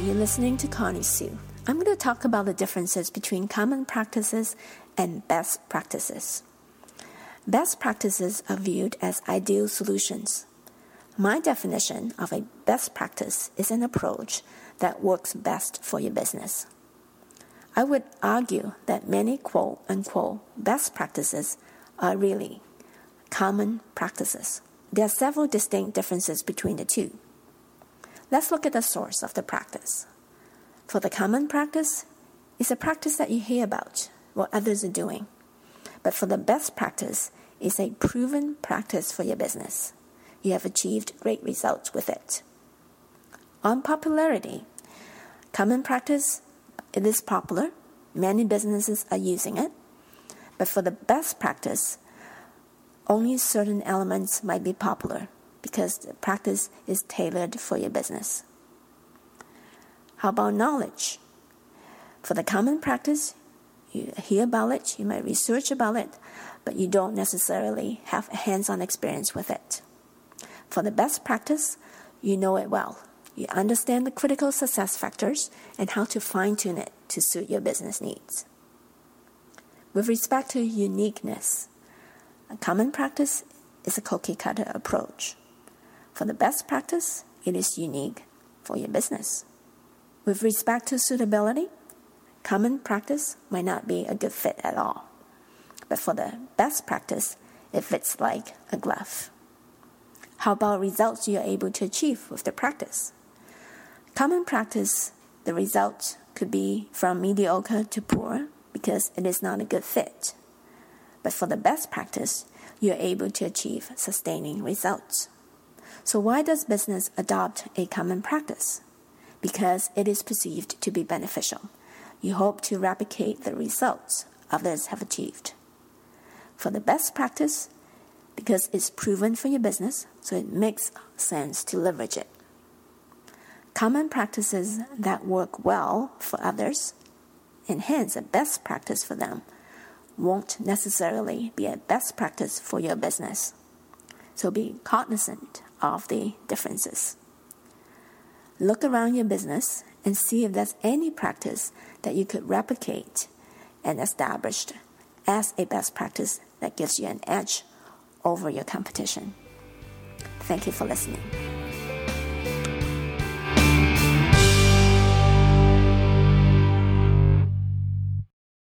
listening to Connie Sue. I'm going to talk about the differences between common practices and best practices. Best practices are viewed as ideal solutions. My definition of a best practice is an approach that works best for your business. I would argue that many quote unquote best practices are really common practices. There are several distinct differences between the two. Let's look at the source of the practice. For the common practice, it's a practice that you hear about, what others are doing. But for the best practice, it's a proven practice for your business. You have achieved great results with it. On popularity, common practice it is popular. Many businesses are using it. But for the best practice, only certain elements might be popular because the practice is tailored for your business. How about knowledge? For the common practice, you hear about it, you might research about it, but you don't necessarily have hands on experience with it. For the best practice, you know it well. You understand the critical success factors and how to fine tune it to suit your business needs. With respect to uniqueness, a common practice is a cookie cutter approach. For the best practice, it is unique for your business. With respect to suitability, common practice might not be a good fit at all. But for the best practice, it fits like a glove. How about results you're able to achieve with the practice? Common practice, the result could be from mediocre to poor because it is not a good fit. But for the best practice, you're able to achieve sustaining results. So, why does business adopt a common practice? Because it is perceived to be beneficial. You hope to replicate the results others have achieved. For the best practice, because it's proven for your business, so it makes sense to leverage it. Common practices that work well for others, and hence a best practice for them, won't necessarily be a best practice for your business. So be cognizant of the differences. Look around your business and see if there's any practice that you could replicate and establish as a best practice that gives you an edge over your competition. Thank you for listening.